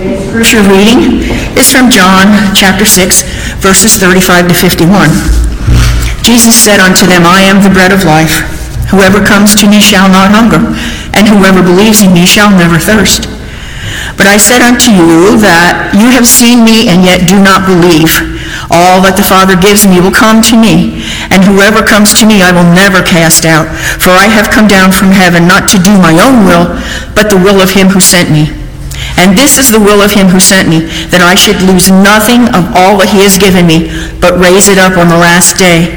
Scripture reading is from John chapter 6, verses 35 to 51. Jesus said unto them, I am the bread of life. Whoever comes to me shall not hunger, and whoever believes in me shall never thirst. But I said unto you that you have seen me and yet do not believe. All that the Father gives me will come to me, and whoever comes to me I will never cast out. For I have come down from heaven not to do my own will, but the will of him who sent me. And this is the will of him who sent me, that I should lose nothing of all that he has given me, but raise it up on the last day.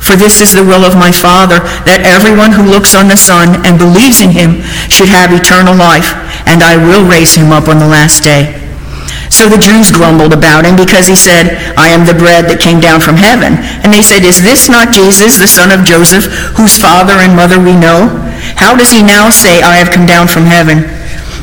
For this is the will of my Father, that everyone who looks on the Son and believes in him should have eternal life, and I will raise him up on the last day. So the Jews grumbled about him because he said, I am the bread that came down from heaven. And they said, Is this not Jesus, the son of Joseph, whose father and mother we know? How does he now say, I have come down from heaven?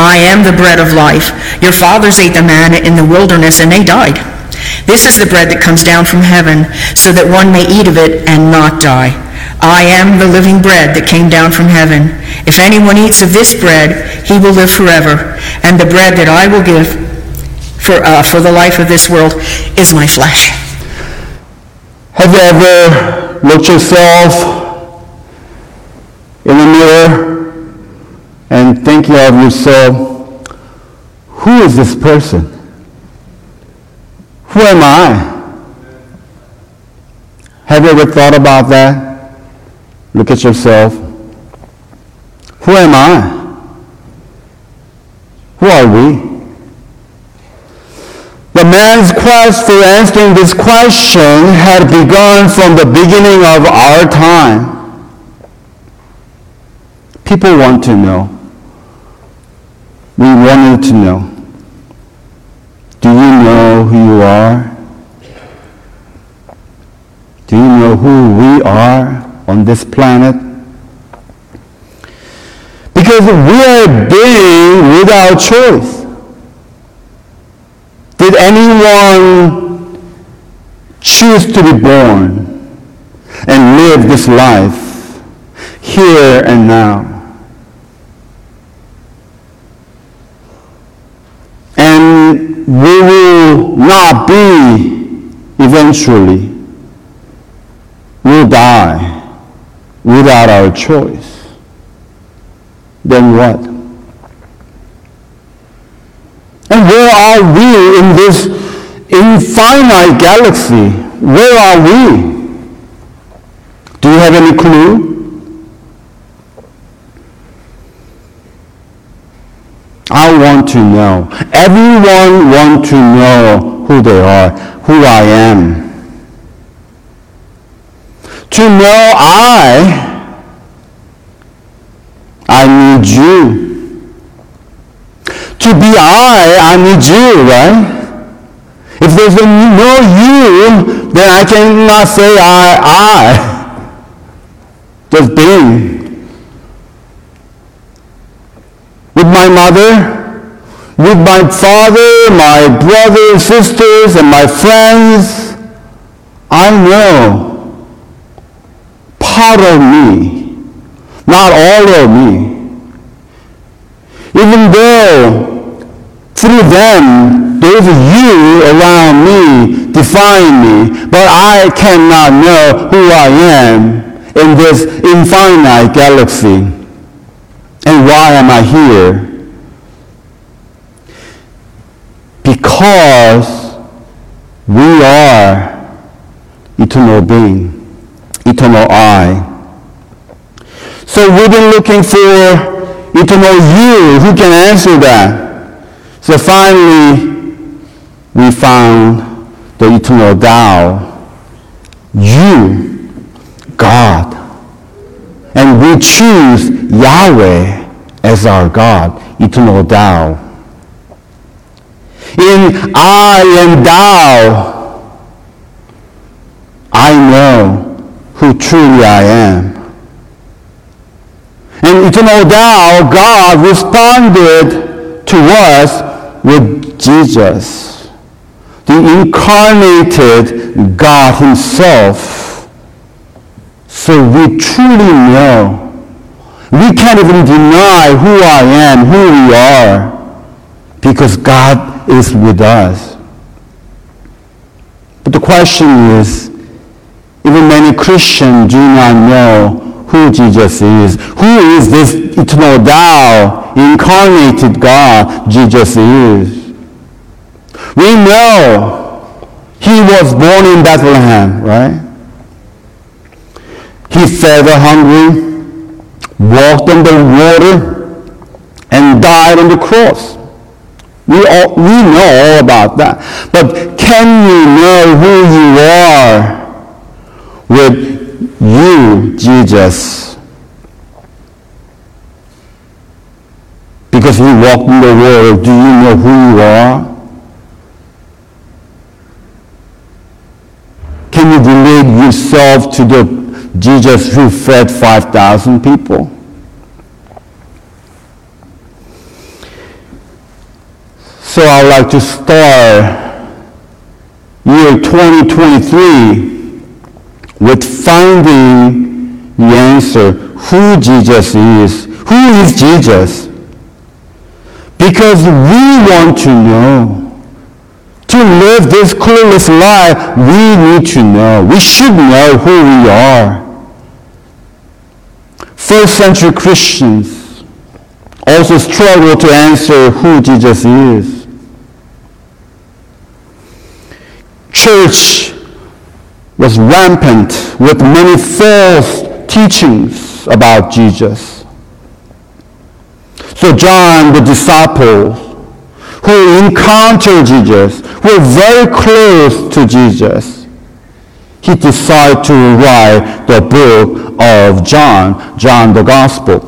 I am the bread of life. Your fathers ate the manna in the wilderness, and they died. This is the bread that comes down from heaven, so that one may eat of it and not die. I am the living bread that came down from heaven. If anyone eats of this bread, he will live forever. And the bread that I will give for, uh, for the life of this world is my flesh. Have you ever looked yourself in the mirror thinking of yourself, who is this person? Who am I? Have you ever thought about that? Look at yourself. Who am I? Who are we? The man's quest for answering this question had begun from the beginning of our time. People want to know. We wanted to know. Do you know who you are? Do you know who we are on this planet? Because we are being without choice. Did anyone choose to be born and live this life here and now? And we will not be eventually. We'll die without our choice. Then what? And where are we in this infinite galaxy? Where are we? Do you have any clue? I want to know. Everyone want to know who they are, who I am. To know I, I need you. To be I, I need you, right? If there's no you, then I cannot say I, I. Just being. With my mother, with my father, my brothers, sisters, and my friends, I know part of me, not all of me. Even though through them there is you around me, define me, but I cannot know who I am in this infinite galaxy. And why am I here? Because we are eternal being, eternal I. So we've been looking for eternal you who can answer that. So finally, we found the eternal thou. You, God. And we choose Yahweh as our God, eternal thou. In I and thou, I know who truly I am. And eternal thou, God responded to us with Jesus, the incarnated God himself. So we truly know. We can't even deny who I am, who we are, because God is with us. But the question is, even many Christians do not know who Jesus is. Who is this eternal thou, incarnated God Jesus is? We know he was born in Bethlehem, right? He fed the hungry, walked on the water, and died on the cross. We, all, we know all about that. But can you know who you are with you, Jesus, because he walked in the world, do you know who you are? Can you relate yourself to the Jesus who fed 5,000 people? So I'd like to start year 2023 with finding the answer who Jesus is. Who is Jesus? Because we want to know. To live this clueless life, we need to know. We should know who we are. First century Christians also struggle to answer who Jesus is. Church was rampant with many false teachings about Jesus. So John, the disciple, who encountered Jesus, who were very close to Jesus, he decided to write the book of John, John the Gospel,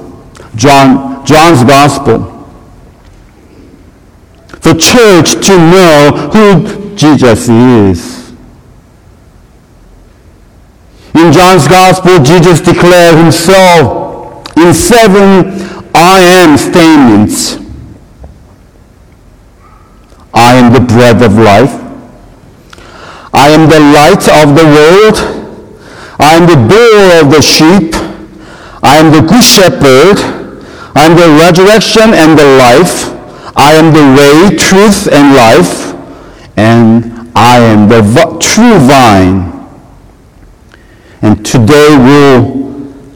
John, John's Gospel. The church to know who Jesus is. In John's Gospel, Jesus declared himself in seven I am statements. I am the bread of life. I am the light of the world. I am the door of the sheep. I am the good shepherd. I am the resurrection and the life. I am the way, truth, and life. And I am the true vine. And today we'll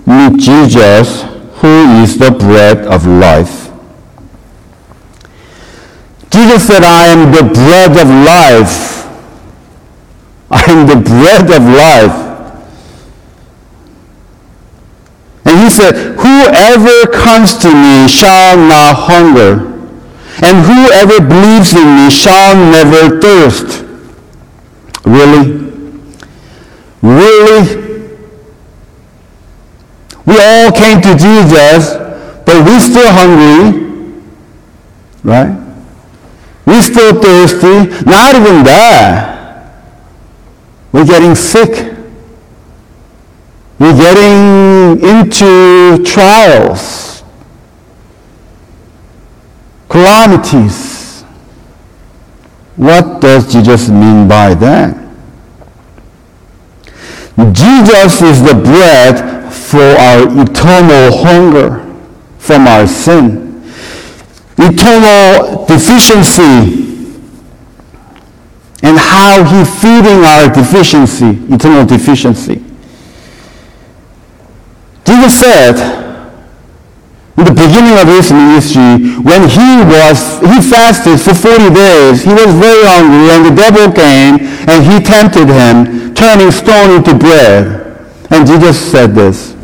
meet Jesus, who is the bread of life. Jesus said, I am the bread of life. I am the bread of life. And he said, Whoever comes to me shall not hunger, and whoever believes in me shall never thirst. Really? Really? We all came to Jesus, but we're still hungry, right? We're still thirsty. Not even that. We're getting sick. We're getting into trials, calamities. What does Jesus mean by that? Jesus is the bread for our eternal hunger from our sin, eternal deficiency, and how he feeding our deficiency, eternal deficiency. Jesus said, in the beginning of his ministry, when he was, he fasted for 40 days, he was very hungry, and the devil came and he tempted him, turning stone into bread. And Jesus said this,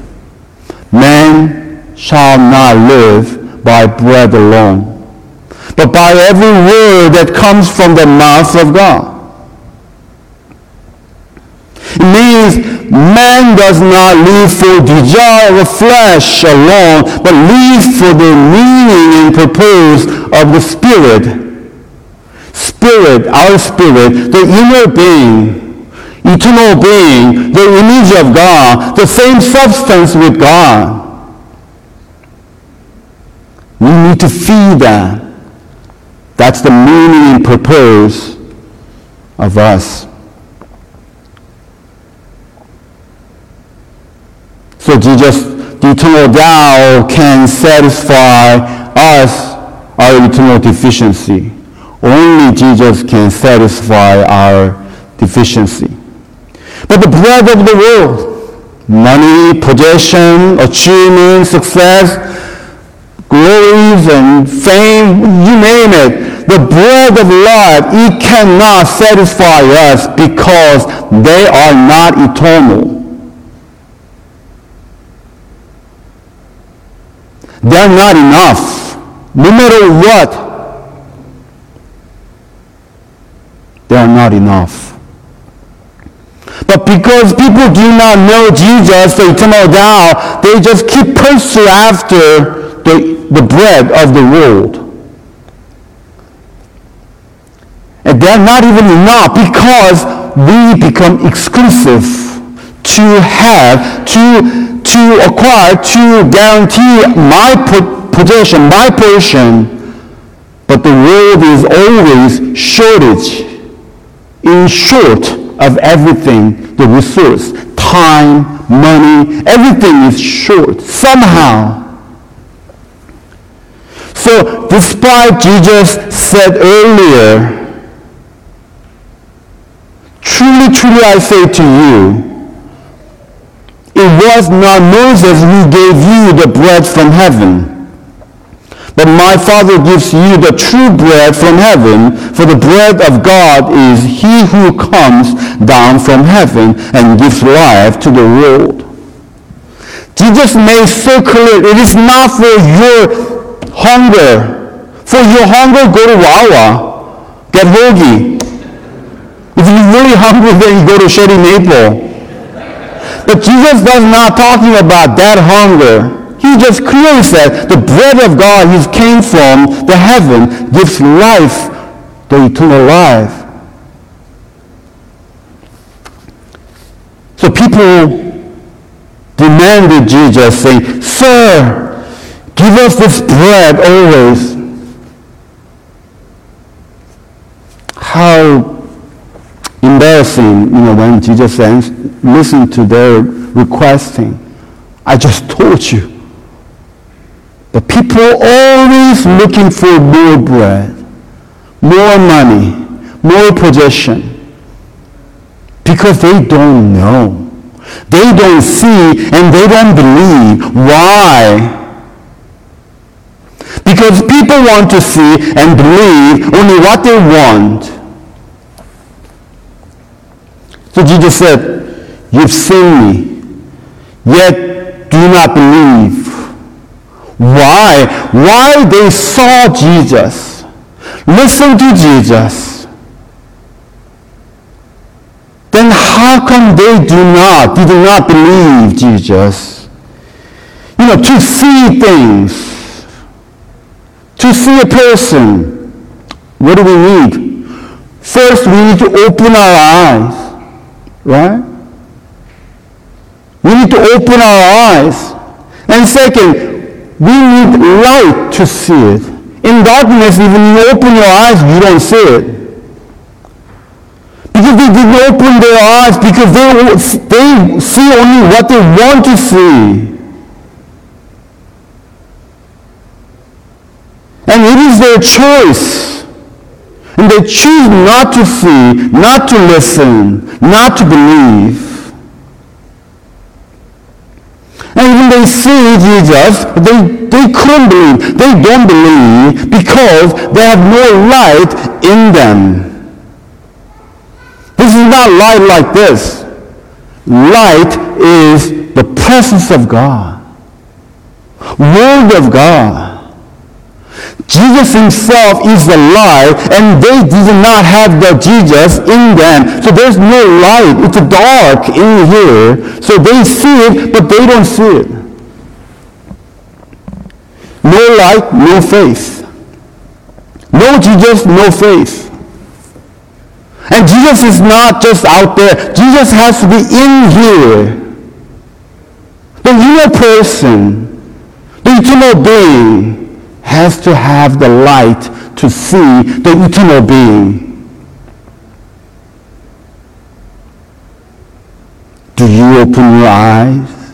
Man shall not live by bread alone, but by every word that comes from the mouth of God. It means man does not live for desire of flesh alone, but lives for the meaning and purpose of the Spirit spirit, our spirit, the inner being, eternal being, the image of God, the same substance with God. We need to feed that. That's the meaning and purpose of us. So Jesus, the eternal thou, can satisfy us, our eternal deficiency. Only Jesus can satisfy our deficiency. But the bread of the world, money, possession, achievement, success, glories and fame, you name it, the bread of life, it cannot satisfy us because they are not eternal. They're not enough. No matter what, they are not enough. But because people do not know Jesus, the eternal thou, they just keep pursuing after the, the bread of the world. And they're not even enough because we become exclusive to have, to, to acquire, to guarantee my possession, my portion. But the world is always shortage in short of everything, the resource, time, money, everything is short somehow. So despite Jesus said earlier, truly, truly I say to you, it was not Moses who gave you the bread from heaven. But my Father gives you the true bread from heaven, for the bread of God is he who comes down from heaven and gives life to the world. Jesus made so clear, it is not for your hunger. For your hunger, go to Wawa. Get hoagie. If you're really hungry, then you go to Shady Maple. But Jesus does not talking about that hunger. He just clearly said the bread of God he came from the heaven gives life, the eternal life. So people demanded Jesus saying, Sir, give us this bread always. How embarrassing, you know, when Jesus says, listen to their requesting. I just told you. The people always looking for more bread, more money, more possession. Because they don't know. They don't see and they don't believe. Why? Because people want to see and believe only what they want. So Jesus said, You've seen me, yet do not believe. Why? Why they saw Jesus, listen to Jesus. Then how come they do not, did not believe Jesus? You know, to see things, to see a person, what do we need? First, we need to open our eyes, right? We need to open our eyes. And second, we need light to see it. In darkness, even you open your eyes, you don't see it. Because they didn't open their eyes because they, they see only what they want to see. And it is their choice. And they choose not to see, not to listen, not to believe. And even they see Jesus, they, they couldn't believe. They don't believe because they have no light in them. This is not light like this. Light is the presence of God. Word of God. Jesus himself is the light, and they did not have the Jesus in them. So there's no light. It's dark in here. So they see it, but they don't see it. No light, no faith. No Jesus, no faith. And Jesus is not just out there. Jesus has to be in here. The inner person, the eternal being, has to have the light to see the eternal being. Do you open your eyes?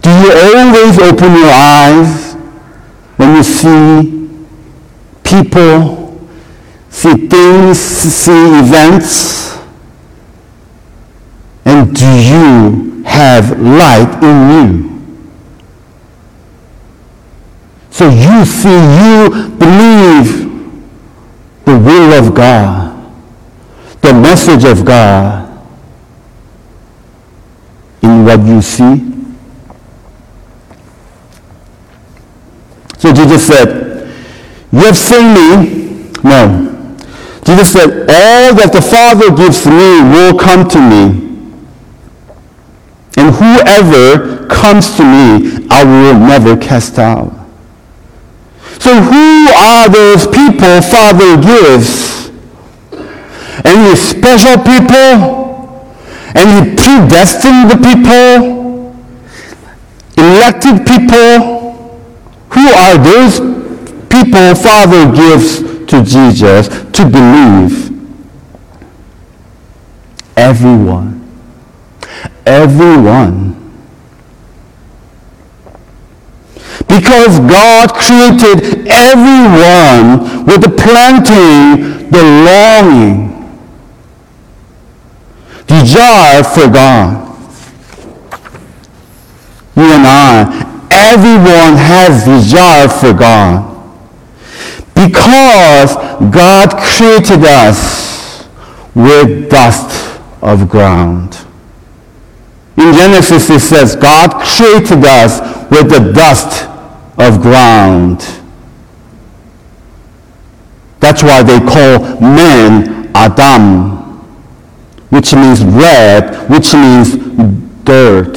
Do you always open your eyes when you see people, see things, see events? And do you have light in you? So you see, you believe the will of God, the message of God in what you see. So Jesus said, You have seen me. No. Jesus said, All that the Father gives me will come to me. And whoever comes to me, I will never cast out. So who are those people Father gives? Any special people? And he predestined the people, elected people. Who are those people Father gives to Jesus to believe? Everyone. Everyone. Because God created everyone with the planting, the longing, desire for God. You and I, everyone has desire for God. Because God created us with dust of ground. In Genesis it says God created us with the dust of ground. That's why they call man Adam which means red, which means dirt.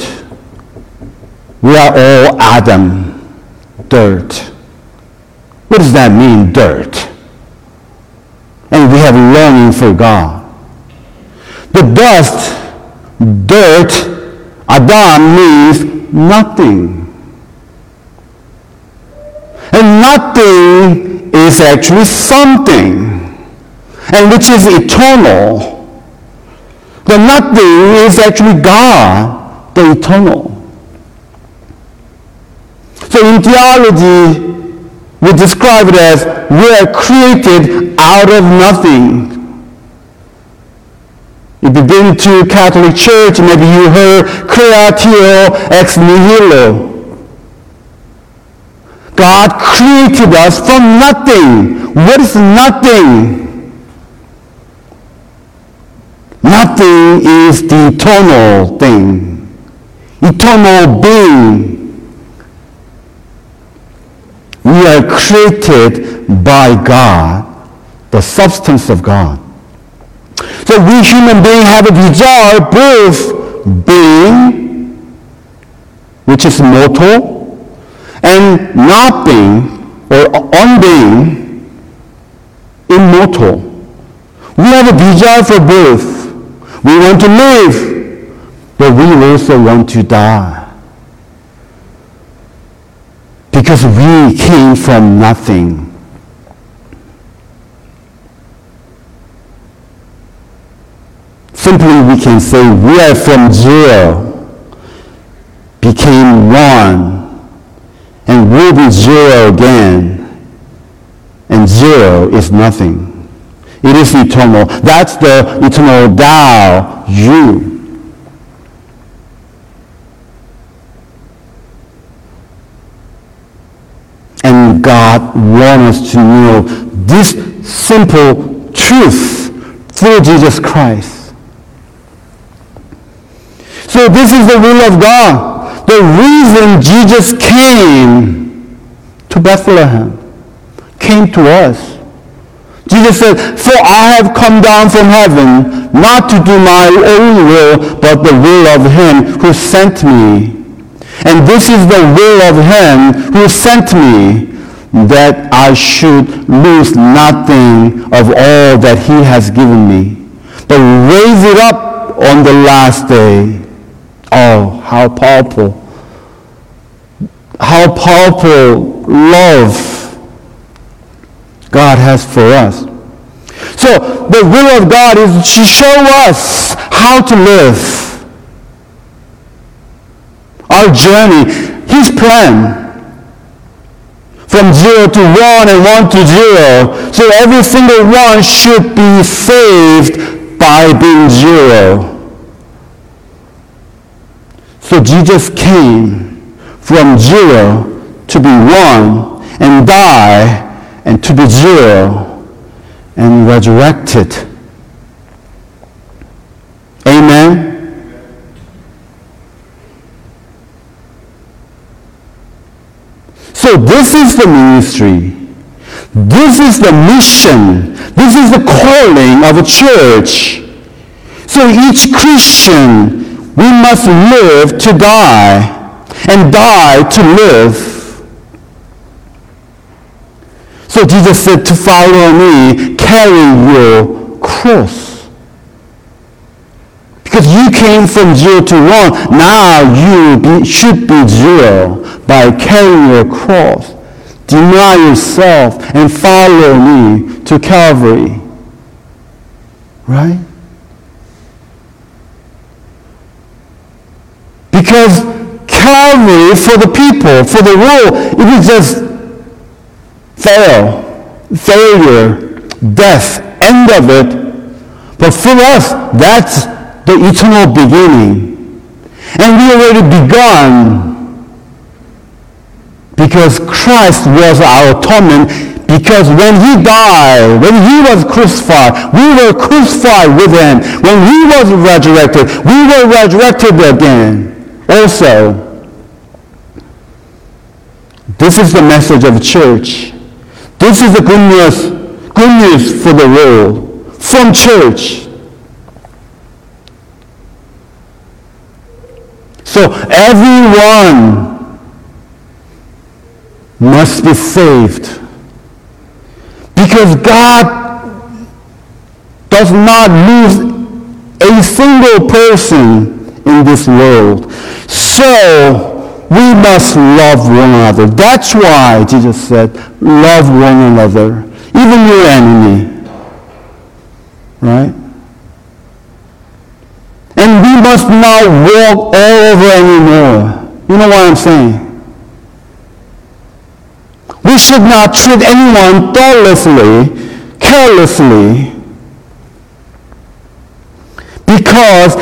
We are all Adam, dirt. What does that mean, dirt? And we have longing for God. The dust, dirt, Adam means nothing. And nothing is actually something, and which is eternal. The nothing is actually God, the eternal. So in theology, we describe it as we are created out of nothing. If you've been to Catholic Church, maybe you heard creatio ex nihilo. God created us from nothing. What is nothing? Nothing is the eternal thing, eternal being. We are created by God, the substance of God. So we human beings have a desire both being, which is mortal, and not being or unbeing, immortal. We have a desire for both. We want to live, but we also want to die. Because we came from nothing. Simply, we can say we are from zero, became one, and will be zero again. And zero is nothing. It is eternal. That's the eternal thou, you. And God wants us to know this simple truth through Jesus Christ. So this is the will of God. The reason Jesus came to Bethlehem, came to us Jesus said, For I have come down from heaven, not to do my own will, but the will of him who sent me. And this is the will of him who sent me, that I should lose nothing of all that he has given me, but raise it up on the last day. Oh, how powerful. How powerful love God has for us. So the will of God is to show us how to live. Our journey, His plan from zero to one and one to zero. So every single one should be saved by being zero. So Jesus came from zero to be one and die and to be zero and resurrected. Amen. So this is the ministry. This is the mission. This is the calling of a church. So each Christian, we must live to die and die to live. So Jesus said to follow me, carry your cross. Because you came from zero to one, now you be, should be zero by carrying your cross. Deny yourself and follow me to Calvary. Right? Because Calvary for the people, for the world, it was just fail, failure, death, end of it. But for us, that's the eternal beginning. And we already begun because Christ was our atonement because when he died, when he was crucified, we were crucified with him. When he was resurrected, we were resurrected again. Also, this is the message of the church. This is the good news, good news for the world from church. So everyone must be saved. Because God does not lose a single person in this world. So we must love one another. That's why Jesus said, love one another, even your enemy. Right? And we must not walk all over anymore. You know what I'm saying? We should not treat anyone thoughtlessly, carelessly, because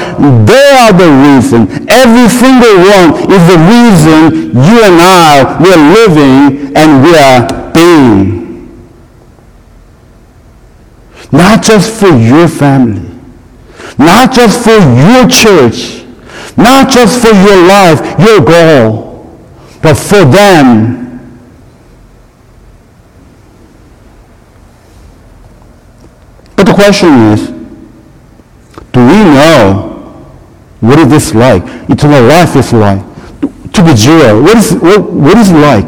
they are the reason. Every single one is the reason you and I, we're living and we are being. Not just for your family, not just for your church, not just for your life, your goal, but for them But the question is, do we know what is this like? Eternal life is like. To be zero, what is, what, what is it like?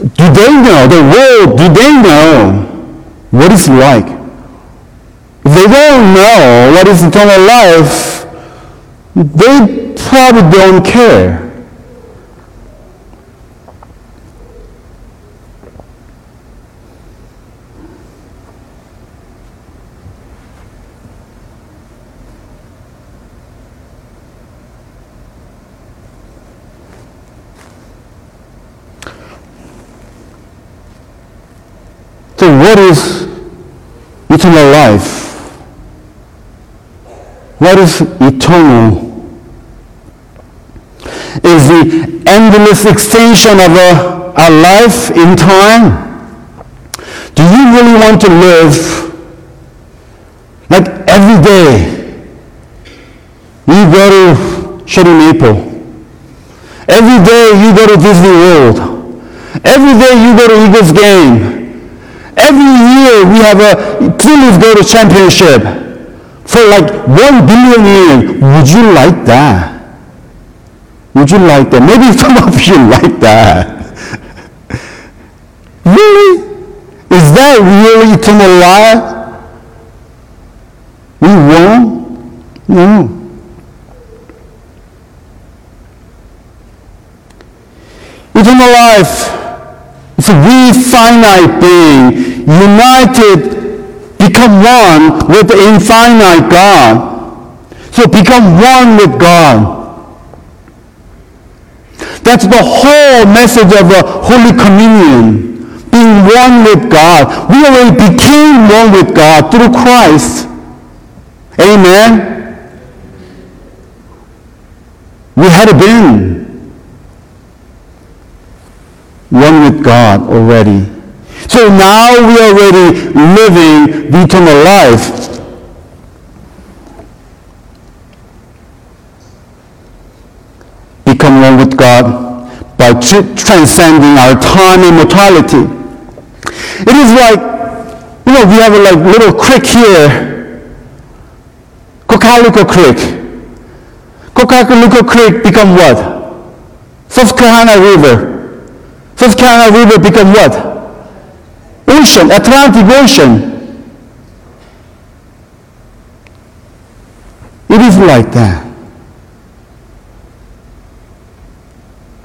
Do they know, the world, do they know what is like? If they don't know what is eternal life, they probably don't care. So what is eternal life? What is eternal? Is the endless extension of a, a life in time? Do you really want to live like every day? You go to Shady Maple. Every day you go to Disney World. Every day you go to Eagles game. Every year we have a Phillies go to championship for like one billion years. Would you like that? Would you like that? Maybe some of you like that. Really? Is that really eternal life? We won't? No. Eternal life is a we finite being, united, become one with the infinite God. So become one with God. That's the whole message of the Holy Communion. Being one with God. We already became one with God through Christ. Amen. We had been one with God already. So now we are already living the eternal life. Become one with God by tr- transcending our time and mortality. It is like, you know, we have a like little creek here, Cocalico Creek. Cocalico Creek become what? Susquehanna River. Susquehanna River become what? Ocean, Atlantic Ocean. It is like that.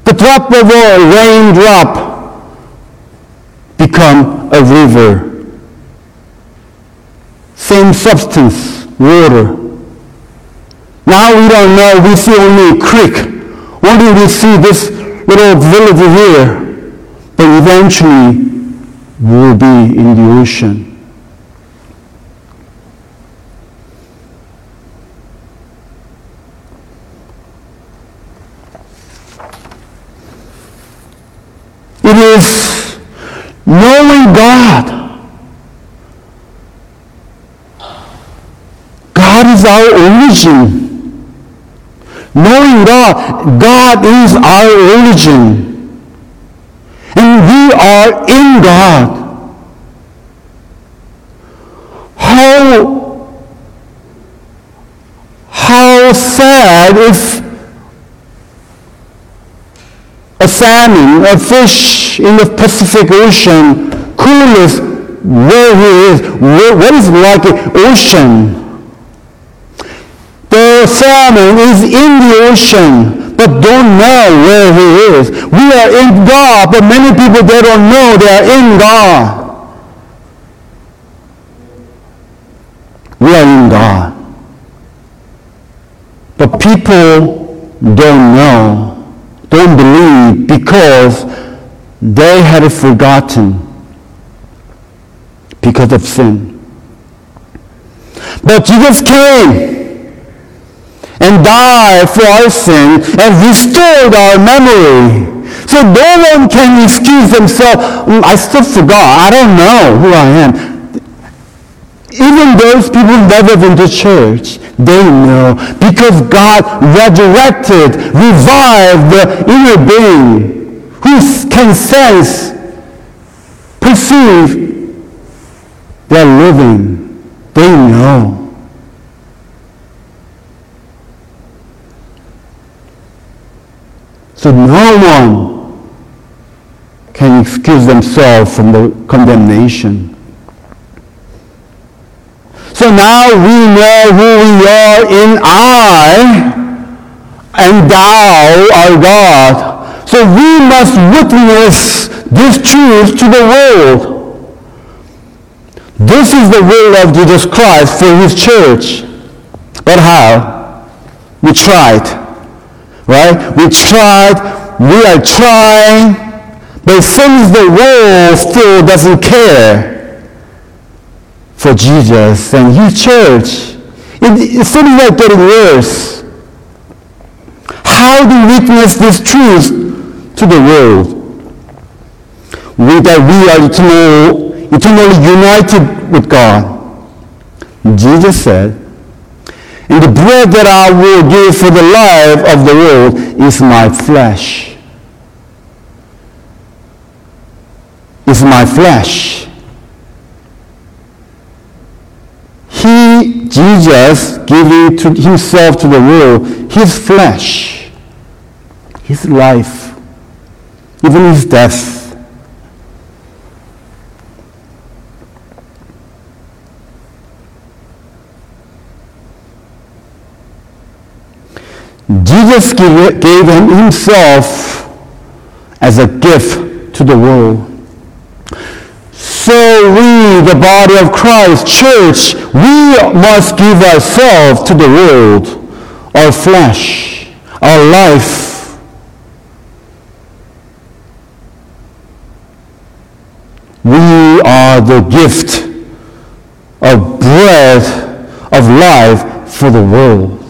The drop of a raindrop become a river. Same substance, water. Now we don't know, we see only a creek. Only we see this little village here but eventually will be in the ocean. It is knowing God. God is our origin. Knowing God, God is our origin. And we are in God. How, how sad if a salmon, a fish in the Pacific Ocean, clueless where he is, where, what is like an ocean. The salmon is in the ocean but don't know where he is. We are in God, but many people, they don't know they are in God. We are in God. But people don't know, don't believe because they had forgotten because of sin. But Jesus came and died for our sin and restored our memory. So no one can excuse themselves. Mm, I still forgot. I don't know who I am. Even those people never been to church, they know because God resurrected, revived the inner being who can sense, perceive, they're living. They know. So no one can excuse themselves from the condemnation. So now we know who we are in I and thou art God. So we must witness this truth to the world. This is the will of Jesus Christ for his church. But how? We tried. Right? We tried, we are trying, but since the world still doesn't care for Jesus and his church, it, it seems like getting worse. How do we witness this truth to the world? We, that we are eternal, eternally united with God. Jesus said, and the bread that I will give for the life of the world is my flesh. Is my flesh. He, Jesus, giving to himself to the world, his flesh, his life, even his death. Jesus gave, himself as a gift to the world. So we, the body of Christ, church, we must give ourselves to the world, our flesh, our life. We are the gift of bread of life for the world.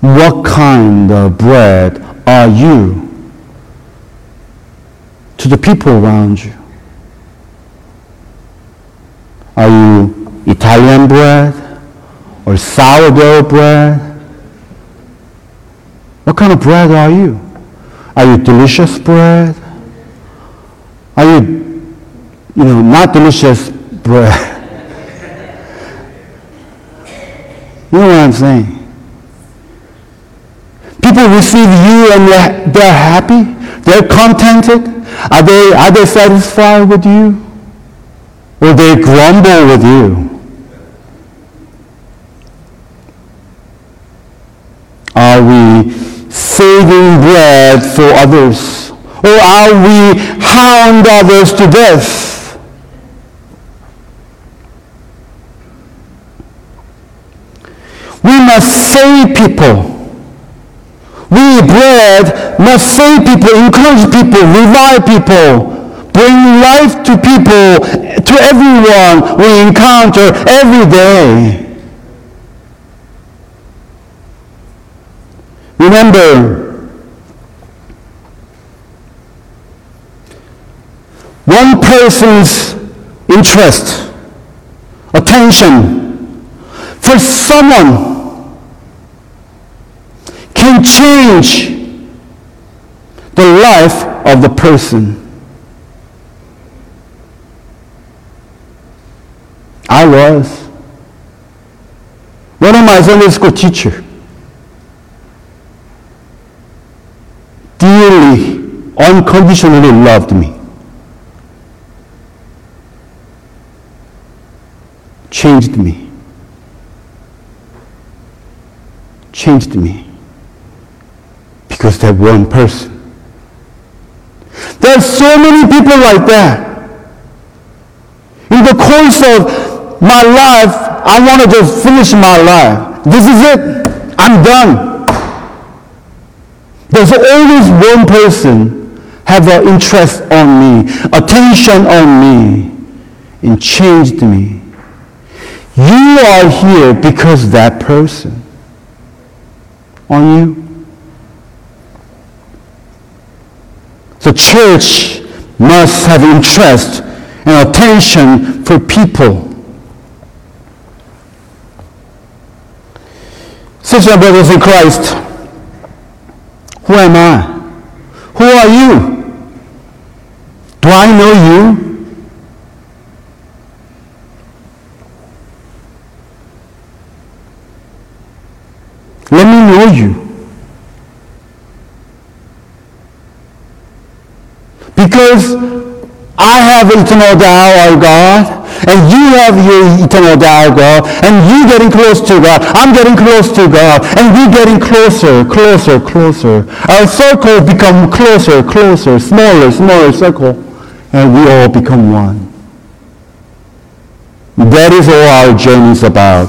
What kind of bread are you? to the people around you? Are you Italian bread or sourdough bread? What kind of bread are you? Are you delicious bread? Are you, you know, not delicious bread? you know what I'm saying? People receive you and they're, they're happy, they're contented. Are they, are they satisfied with you? Or they grumble with you? Are we saving bread for others? Or are we hound others to death? We must save people we bread must save people, encourage people, revive people, bring life to people, to everyone we encounter every day. Remember, one person's interest, attention for someone can change the life of the person. I was. One of my Sunday school teacher dearly, unconditionally loved me. Changed me. Changed me because they're one person. There are so many people like that. In the course of my life, I want to just finish my life. This is it. I'm done. There's always one person have an interest on me, attention on me, and changed me. You are here because that person. On you? The church must have interest and attention for people. Sisters and brothers in Christ, who am I? Who are you? Do I know you? Let me know you. Because I have eternal dialogue, God, and you have your eternal God, and you getting close to God. I'm getting close to God, and we getting closer, closer, closer. Our circle become closer, closer, smaller, smaller circle, and we all become one. That is all our journey is about.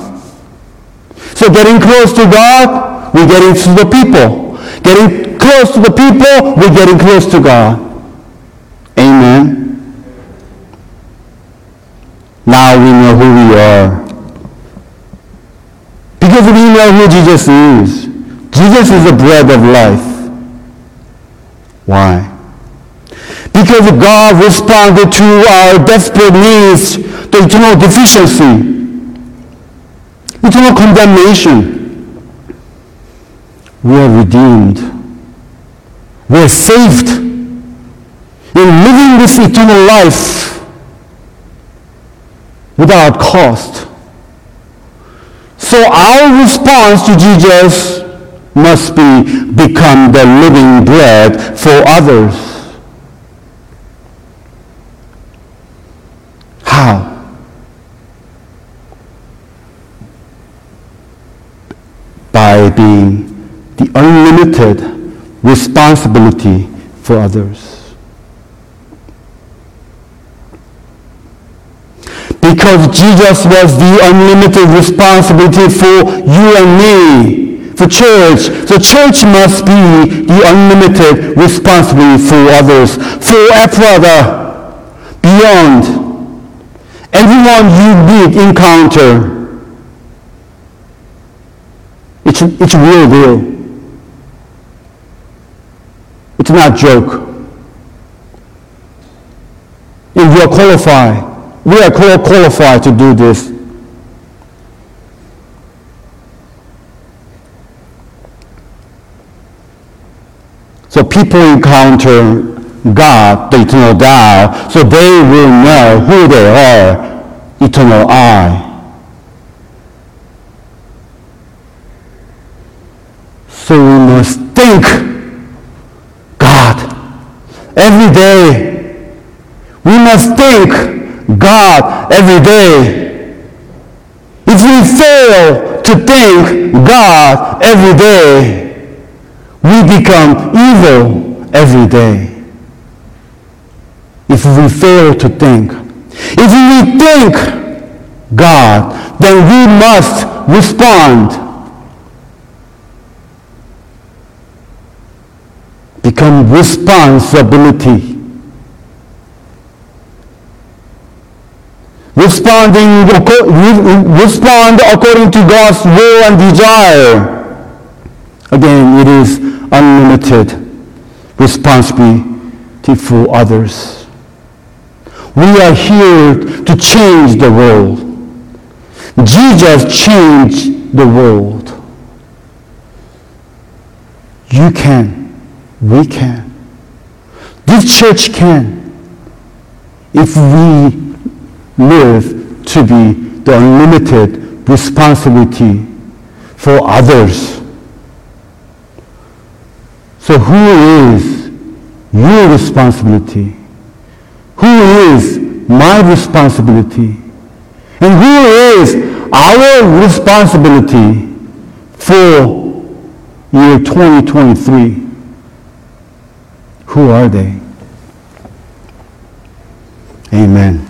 So getting close to God, we're getting to the people. Getting close to the people, we're getting close to God. Amen. Now we know who we are. Because we know who Jesus is. Jesus is the bread of life. Why? Because God responded to our desperate needs, the eternal deficiency, eternal condemnation. We are redeemed. We are saved in living this eternal life without cost. So our response to Jesus must be become the living bread for others. How? by being the unlimited responsibility for others. Because Jesus was the unlimited responsibility for you and me, for church. The church must be the unlimited responsibility for others, for beyond. Everyone you meet, encounter, it's, it's real deal. It's not joke. If you are qualified. We are qualified to do this. So people encounter God, the eternal thou, so they will know who they are, eternal I. So we must think God every day. We must think God every day. If we fail to think God every day, we become evil every day. If we fail to think. If we think God, then we must respond become responsibility. Responding, respond according to God's will and desire. Again, it is unlimited responsibility for others. We are here to change the world. Jesus changed the world. You can. We can. This church can. If we live to be the unlimited responsibility for others. So who is your responsibility? Who is my responsibility? And who is our responsibility for year 2023? Who are they? Amen.